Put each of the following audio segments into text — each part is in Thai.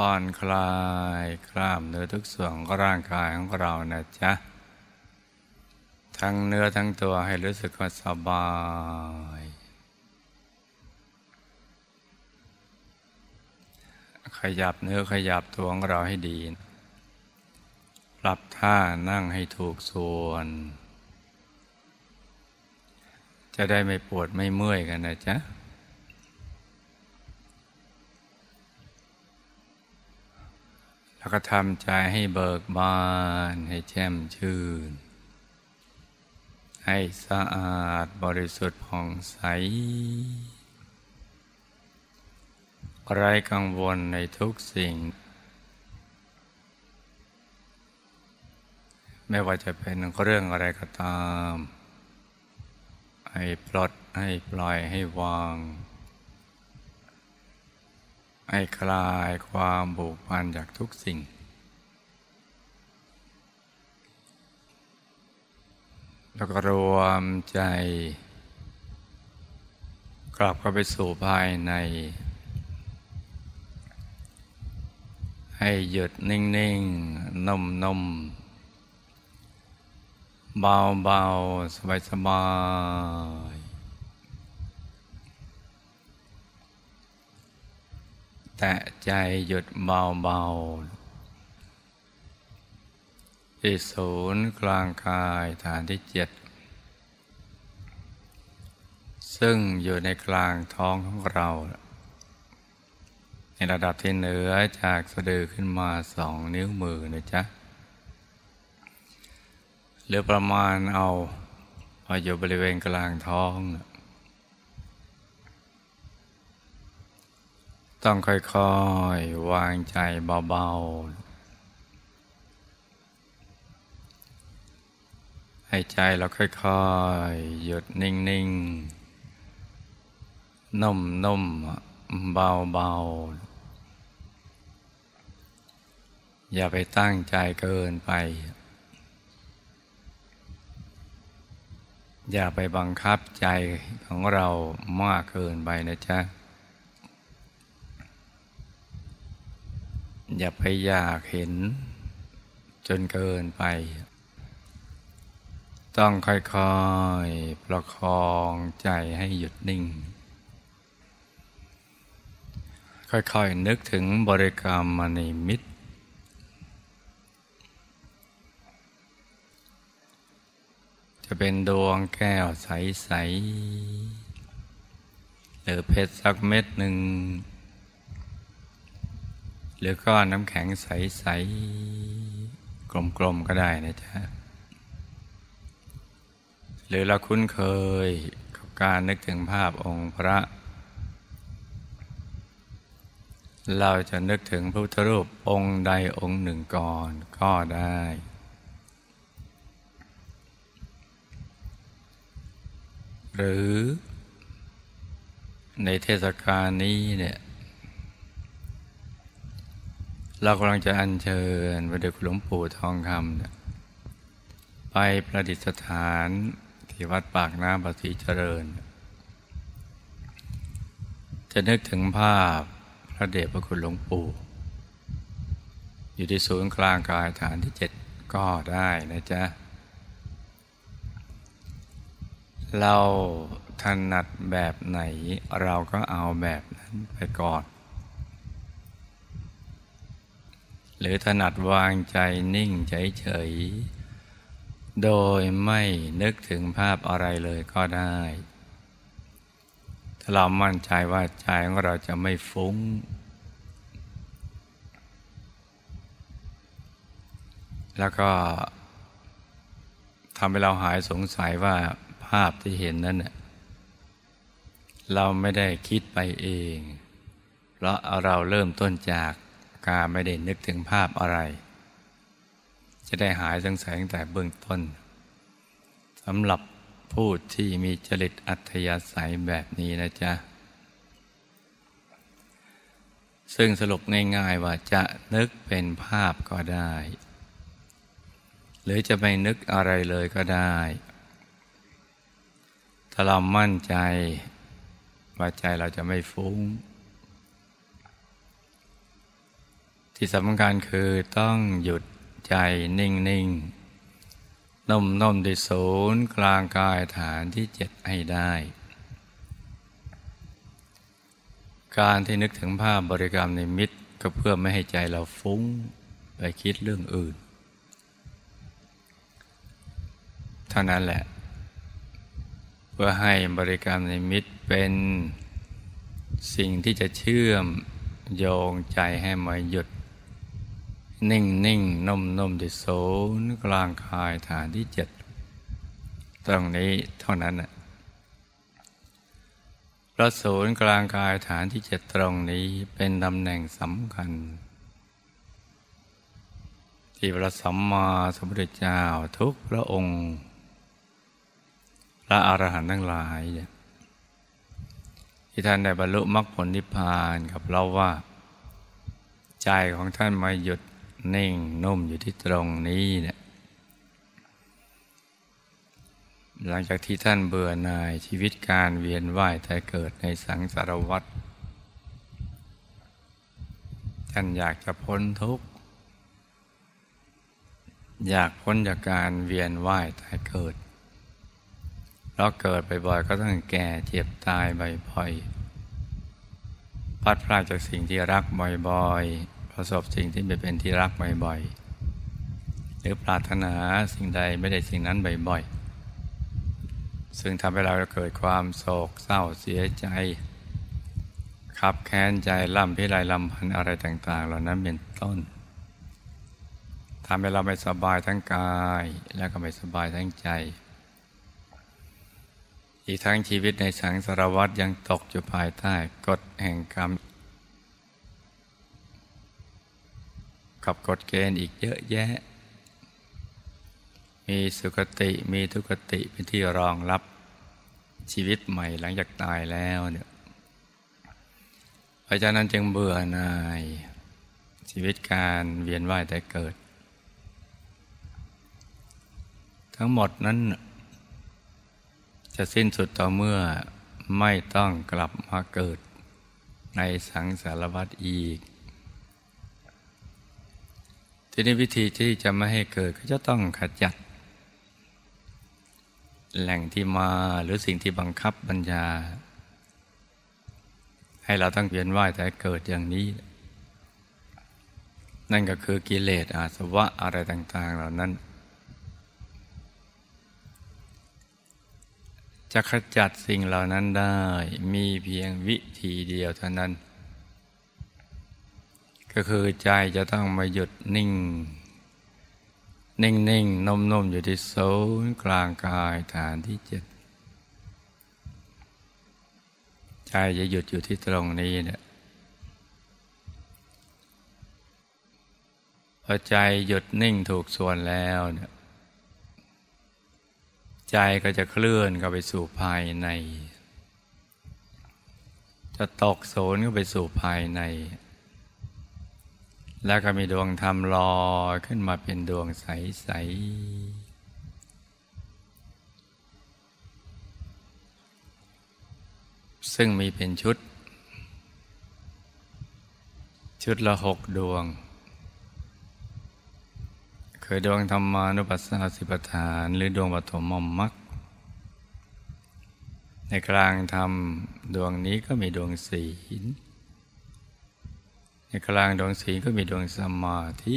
ผ่อนคลายกล้ามเนื้อทุกส่วนของร่างกายของเรานะจ๊ะ ทั้งเนื้อทั้งตัวให้รู้สึกว่าสบายขยับเนื้อขยับตัวของเราให้ดี ปรับท่านั่งให้ถูกส่วน จะได้ไม่ปวดไม่เมื่อยกันนะจ๊ะ แล้วก็ทำใจให้เบิกบาน ให้แจ่มชื่น ให้สะอาดบริสุทธิ์ผ่องใสไร้กังวลในทุกสิ่ง ไม่ว่าจะเป็นเรื่องอะไรก็ตาม ให้ปลดให้ปล่อยให้วาง ให้คลายความบุกพันจากทุกสิ่ง แล้วก็รวมใจ กลับเข้าไปสู่ภายใน ให้หยุดนิ่งๆ นุ่มๆ เบาๆ สบายๆ แตะใจหยุดเบาๆที่ศูนย์กลางกายฐานที่เจ็ดซึ่งอยู่ในกลางท้องของเรา ในระดับที่เหนือจากสะดือขึ้นมาสองนิ้วมือนะจ๊ะหรือประมาณเอาพออยู่บริเวณกลางท้องนะ ต้องค่อยๆ วางใจเบาๆ ให้ใจเราค่อยๆ หยุดนิ่งๆ นุ่มๆ เบาๆ อย่าไปตั้งใจเกินไป อย่าไปบังคับใจของเรามากเกินไปนะจ๊ะ อย่าไปอยากเห็นจนเกินไป ต้องค่อยๆ ประคองใจให้หยุดนิ่ง ค่อยๆ นึกถึงบริกรรมมณีมิตร จะเป็นดวงแก้วใส ๆ หรือเพชรสักเม็ดหนึ่ง หรือก้อนน้ำแข็งใส ๆ กลม ๆ ก็ได้นะจ๊ะ หรือเราคุ้นเคยกับการนึกถึงภาพองค์พระ เราจะนึกถึงพระพุทธรูปองค์ใดองค์หนึ่งก่อนก็ได้ หรือในเทศกาลนี้เนี่ย เรากำลังจะอัญเชิญพระเดชคุณหลวงปู่ทองคำไปประดิษฐานที่วัดปากน้ำปฏิเจริญ จะนึกถึงภาพพระเดชพระคุณหลวงปู่ อยู่ที่ศูนย์กลางกายฐานที่เจ็ดก็ได้นะจ๊ะ เราถนัดแบบไหนเราก็เอาแบบนั้นไปก่อน หรือถนัดวางใจนิ่งเฉยๆ โดยไม่นึกถึงภาพอะไรเลยก็ได้ ถ้าเรามั่นใจว่าใจของเราจะไม่ฟุ้ง แล้วก็ทำให้เราหายสงสัยว่าภาพที่เห็นนั้นเราไม่ได้คิดไปเอง เพราะเราเริ่มต้นจาก กาไม่ได้นึกถึงภาพอะไร จะได้หายสงสัยตั้งแต่เบื้องต้นสำหรับผู้ที่มีจริตอัธยาศัยแบบนี้นะจ๊ะ ซึ่งสรุปง่ายๆว่าจะนึกเป็นภาพก็ได้ หรือจะไม่นึกอะไรเลยก็ได้ ถ้าเรามั่นใจว่าใจเราจะไม่ฟุ้ง ที่สำคัญคือต้องหยุดใจนิ่งๆนุ่มนุ่มที่ศูนย์กลางกายฐานที่เจ็ดให้ได้ การที่นึกถึงภาพบริกรรมในมิตรก็เพื่อไม่ให้ใจเราฟุ้งไปคิดเรื่องอื่น เท่านั้นแหละ เพื่อให้บริกรรมในมิตรเป็นสิ่งที่จะเชื่อมโยงใจให้มาหยุด นิ่งนิ่งนมนมที่ศูนย์กลางกายฐานที่เจ็ดตรงนี้เท่านั้นนะพระศูนย์กลางกายฐานที่เจ็ดตรงนี้เป็นตำแหน่งสำคัญ ที่พระสัมมาสัมพุทธเจ้าทุกพระองค์ พระอรหันต์ทั้งหลาย ที่ท่านได้บรรลุมรรคผลนิพพานกับเราว่า ใจของท่านมาหยุด นิ่งนุ่มอยู่ที่ตรงนี้เนี่ยหลังจากที่ท่านเบื่อหน่ายชีวิตการเวียนว่ายแต่เกิดในสังสารวัฏท่านอยากจะพ้นทุกข์ อยากพ้นจากการเวียนว่ายแต่เกิดเราเกิดบ่อยๆก็ต้องแก่เจ็บตายบ่อยๆพัดพลาดจากสิ่งที่รักบ่อยๆ ประสบสิ่งที่ไม่เป็นที่รักบ่อยๆ หรือปรารถนาสิ่งใดไม่ได้สิ่งนั้นบ่อยๆ ซึ่งทำให้เราเกิดความโศกเศร้าเสียใจขับแค้นใจล่ำพิไรลำพันอะไรต่าง ๆ เหล่านั้นเป็นต้นทำให้เราไม่สบายทั้งกาย และก็ไม่สบายทั้งใจ อีกทั้งชีวิตในสังสารวัฏยังตกอยู่ภายใต้กฎแห่งกรรม กับกฎเกณฑ์อีกเยอะแยะ มีสุคติมีทุกติเป็นที่รองรับชีวิตใหม่หลังจากตายแล้วเนี่ยพราะฉะนั้นจึงเบื่อหน่าย ชีวิตการเวียนว่ายแต่เกิด ทั้งหมดนั้น จะสิ้นสุดต่อเมื่อไม่ต้องกลับมาเกิดในสังสารวัฏอีก ทีนี้วิธีที่จะไม่ให้เกิดก็จะต้องขจัด แหล่งที่มาหรือสิ่งที่บังคับบัญญา ให้เราต้องเวียนว่ายแต่เกิดอย่างนี้ นั่นก็คือกิเลสอาสวะอะไรต่าง ๆ เหล่านั้น จะขจัดสิ่งเหล่านั้นได้มีเพียงวิธีเดียวเท่านั้น ก็คือใจจะต้องมาหยุดนิ่ง นิ่งนิ่งนมนมอยู่ที่ศูนย์กลางกายฐานที่เจ็ดใจจะหยุดอยู่ที่ตรงนี้เนี่ยพอใจหยุดนิ่งถูกส่วนแล้วเนี่ยใจก็จะเคลื่อนเข้าไปสู่ภายใน จะตกโซนเข้าไปสู่ภายใน แล้วก็มีดวงธรรมลอยขึ้นมาเป็นดวงใส ๆ ซึ่งมีเป็นชุด ชุดละหกดวงเคยดวงธรรมานุปัสสนาสิปทาน หรือดวงปฐมมมมักในกลางธรรมดวงนี้ก็มีดวงศีล ในกลางดวงศีลก็มีดวงสมาธิ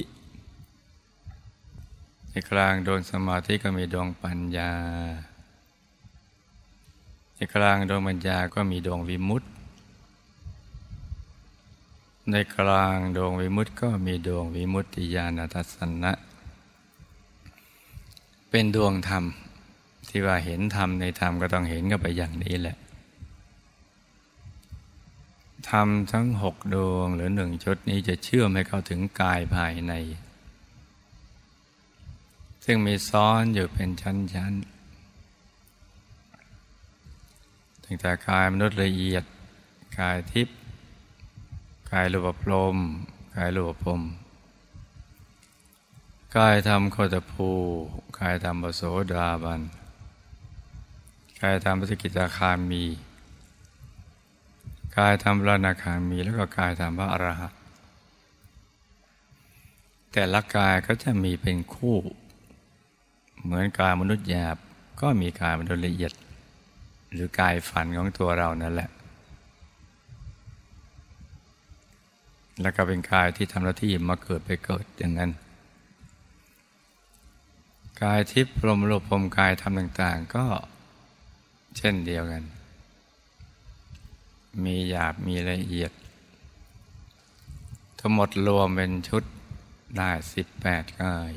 ในกลางดวงสมาธิก็มีดวงปัญญา ในกลางดวงปัญญาก็มีดวงวิมุตติ ในกลางดวงวิมุตติก็มีดวงวิมุตติญาณทัศนะ เป็นดวงธรรมที่ว่าเห็นธรรมในธรรมก็ต้องเห็นกันไปอย่างนี้แหละ ทำทั้งหกดวงหรือหนึ่งชุดนี้จะเชื่อมให้เข้าถึงกายภายใน ซึ่งมีซ้อนอยู่เป็นชั้นๆตั้งแต่กายมนุษย์ละเอียด กายทิพย์กายรูปพรมกายรูปพรมกายธรรมโคตภูกายธรรมปโสดาบัน กายธรรมปสกิตาคามี กายธรรมพระนาคามีแล้วก็กายธรรมพระอรหันต์แต่ละกายก็จะมีเป็นคู่ เหมือนกายมนุษย์หยาบก็มีกายมนุษย์ละเอียด หรือกายฝันของตัวเรานั่นแหละ แล้วก็เป็นกายที่ทำหน้าที่มาเกิดไปเกิดอย่างนั้น กายทิพย์พรมโลภพรมกายทำต่าง ๆ ก็เช่นเดียวกัน มีหยาบมีละเอียด ทั้งหมดรวมเป็นชุดได้สิบแปดกาย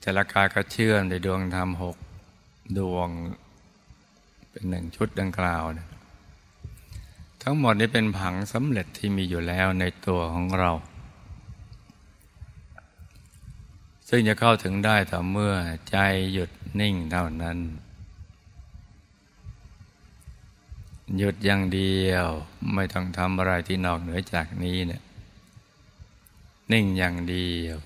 แต่ละกายก็เชื่อมในดวงธรรมหกดวงเป็นหนึ่งชุดดังกล่าวนะทั้งหมดนี้เป็นผังสำเร็จที่มีอยู่แล้วในตัวของเรา ซึ่งจะเข้าถึงได้ต่อเมื่อใจหยุดนิ่งเท่านั้น หยุดอย่างเดียวไม่ต้องทำอะไรที่นอกเหนือจากนี้เนี่ยนิ่งอย่างเดียว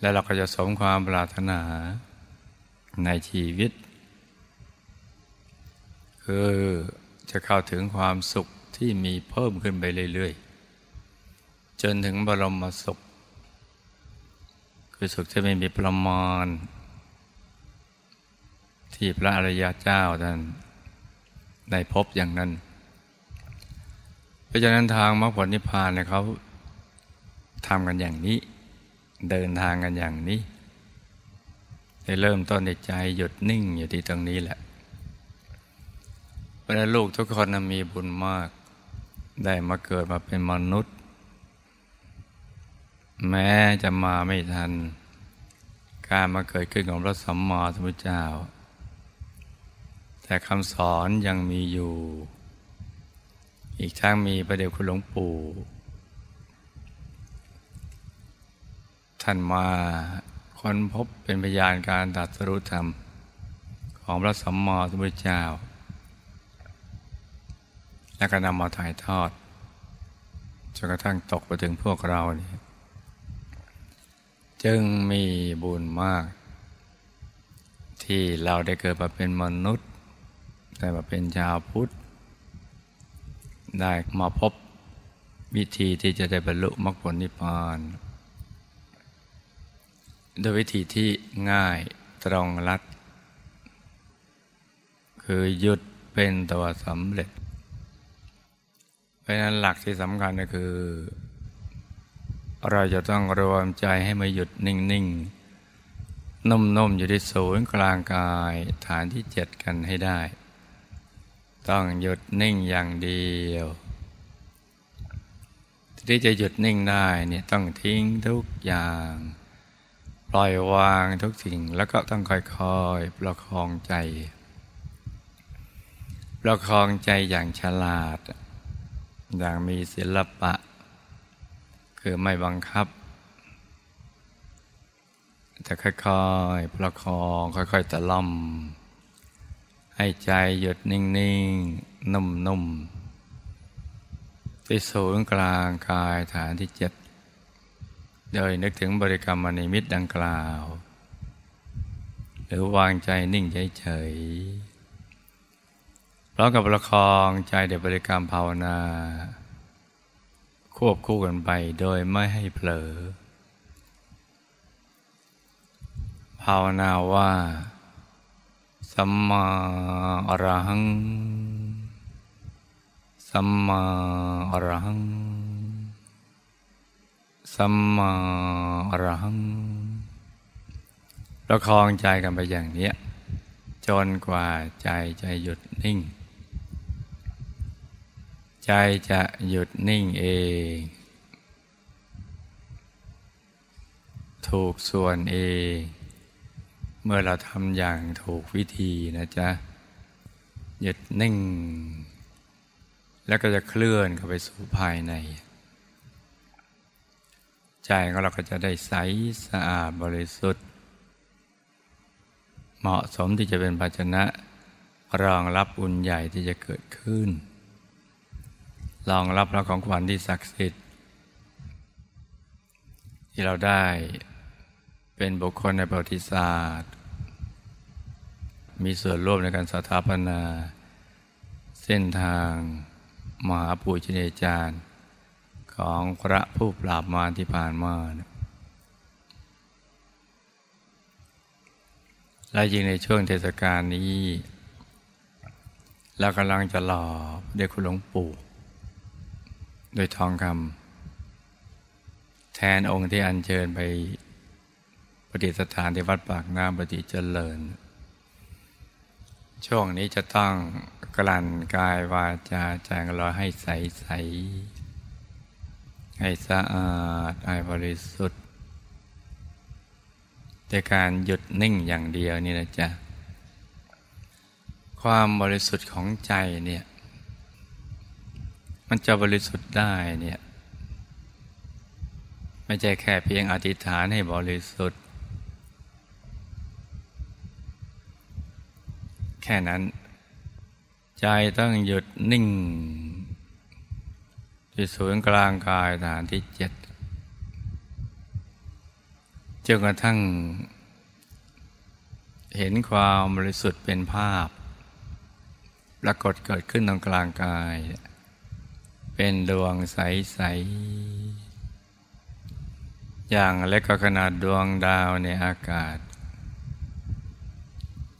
แล้วเราก็จะสมความปรารถนาในชีวิต คือจะเข้าถึงความสุขที่มีเพิ่มขึ้นไปเรื่อยๆ จนถึงบรมสุข คือสุขที่ไม่มีประมาณ ที่พระอริยเจ้าท่าน ได้พบอย่างนั้น เพราะฉะนั้นทางมรรคผลนิพพานเนี่ยเขาทำกันอย่างนี้ เดินทางกันอย่างนี้ได้เริ่มต้นในใจหยุดนิ่งอยู่ที่ตรงนี้แหละเวลาลูกทุกคนมีบุญมาก ได้มาเกิดมาเป็นมนุษย์ แม้จะมาไม่ทัน การมาเกิดขึ้นของพระสัมมาสัมพุทธเจ้า แต่คำสอนยังมีอยู่ อีกทั้งมีประเดี๋ยวคุณหลวงปู่ ท่านมาค้นพบเป็นพยานการตัดสรุธรรม ของพระสัมมาสัมพุทธเจ้า และก็นำมาถ่ายทอดจนกระทั่งตกไปถึงพวกเราเนี่จึงมีบุญมาก ที่เราได้เกิดมาเป็นมนุษย์ ได้มาเป็นชาวพุทธ ได้มาพบวิธีที่จะได้บรรลุมรรคผลนิพพานโดยวิธีที่ง่ายตรงรัด คือหยุดเป็นตัวสำเร็จ เพราะนั้นหลักที่สำคัญก็คือ เราจะต้องรวมใจให้มาหยุดนิ่ง ๆนุ่มๆอยู่ที่ศูนย์กลางกายฐานที่เจ็ดกันให้ได้ ต้องหยุดนิ่งอย่างเดียว ที่จะหยุดนิ่งได้เนี่ยต้องทิ้งทุกอย่าง ปล่อยวางทุกสิ่งแล้วก็ต้องค่อยๆ ประคองใจ ประคองใจอย่างฉลาด อย่างมีศิลปะ คือไม่บังคับแต่ค่อยๆ ประคองค่อยๆตะล่อม ให้ใจหยุดนิ่งๆ นุ่มๆ ที่ศูนย์กลางกายฐานที่เจ็ด โดยนึกถึงบริกรรมมณีมิตรดังกล่าว หรือวางใจนิ่งเฉยๆพร้อมกับประคองใจเดี๋ยวบริกรรมภาวนา ควบคู่กันไปโดยไม่ให้เผลอ ภาวนาว่า สัมมาอรหัง สัมมาอรหัง สัมมาอรหังประคองใจกันไปอย่างนี้จนกว่าใจจะหยุดนิ่ง ใจจะหยุดนิ่งเอง ถูกส่วนเอง เมื่อเราทำอย่างถูกวิธีนะจ๊ะหยุดนิ่ง แล้วก็จะเคลื่อนเข้าไปสู่ภายใน ใจของเราก็จะได้ใสสะอาดบริสุทธิ์ เหมาะสมที่จะเป็นภาชนะ รองรับบุญใหญ่ที่จะเกิดขึ้น รองรับพระของขวัญที่ศักดิ์สิทธิ์ ที่เราได้เป็นบุคคลในประวัติศาสตร์ มีส่วนร่วมในการสถาปนา เส้นทาง มหาปูชนียาจารย์ของพระผู้ปราบมารที่ผ่านมานะและยิ่งในช่วงเทศกาลนี้เรากำลังจะหล่อเด็กคุณหลวงปู่ โดยทองคำแทนองค์ที่อัญเชิญไปปฏิสถานที่วัดปากน้ำปฏิเจริญ ช่วงนี้จะต้องกลั่นกายวาจาใจของเราให้ใสใสให้สะอาดให้บริสุทธิ์แต่การหยุดนิ่งอย่างเดียวนี่นะจ๊ะ ความบริสุทธิ์ของใจเนี่ย มันจะบริสุทธิ์ได้เนี่ย ไม่ใช่แค่เพียงอธิษฐานให้บริสุทธิ์ แค่นั้น ใจต้องหยุดนิ่ง ที่ศูนย์กลางกายฐานที่เจ็ดจนกระทั่ง เห็นความบริสุทธิ์เป็นภาพปรากฏเกิดขึ้นตรงกลางกาย เป็นดวงใส ๆ อย่างเล็กก็ขนาดดวงดาวในอากาศ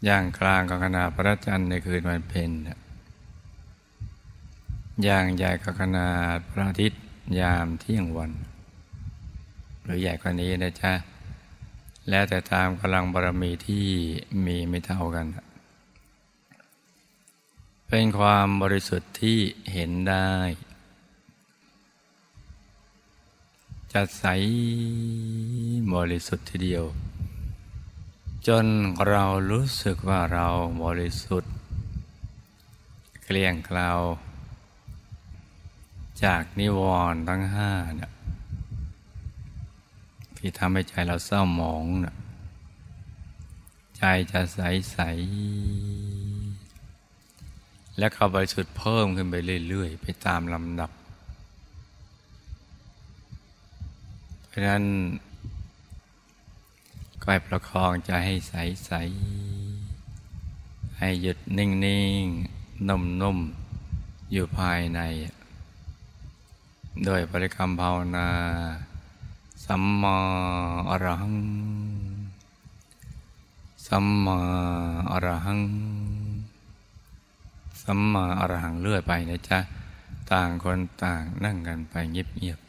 ย่างกลางก็ขนาดพระจันทร์ในคืนวันเพ็ญอย่างใหญ่ก็ขนาดพระอาทิตย์ยามเที่ยงวัน หรือใหญ่กว่านี้นะจ๊ะ แล้วแต่ตามกำลังบารมีที่มีไม่เท่ากัน เป็นความบริสุทธิ์ที่เห็นได้จะใสบริสุทธิ์ทีเดียว จนเรารู้สึกว่าเราบริสุทธิ์ เกลี้ยงเกลาจากนิวรณ์ทั้งห้าเนี่ยที่ทำให้ใจเราเศร้าหมองเนี่ยใจจะใสใสและเข้าบริสุทธิ์เพิ่มขึ้นไปเรื่อยๆ ไปตามลำดับ เพราะนั้น ก็ให้ประคองใจให้ใสใสให้หยุดนิ่งๆนุ่มๆอยู่ภายใน โดยบริกรรมภาวนา สัมมาอรหัง สัมมาอรหัง สัมมาอรหังเลื่อยไปนะจ๊ะ ต่างคนต่างนั่งกันไปเงียบ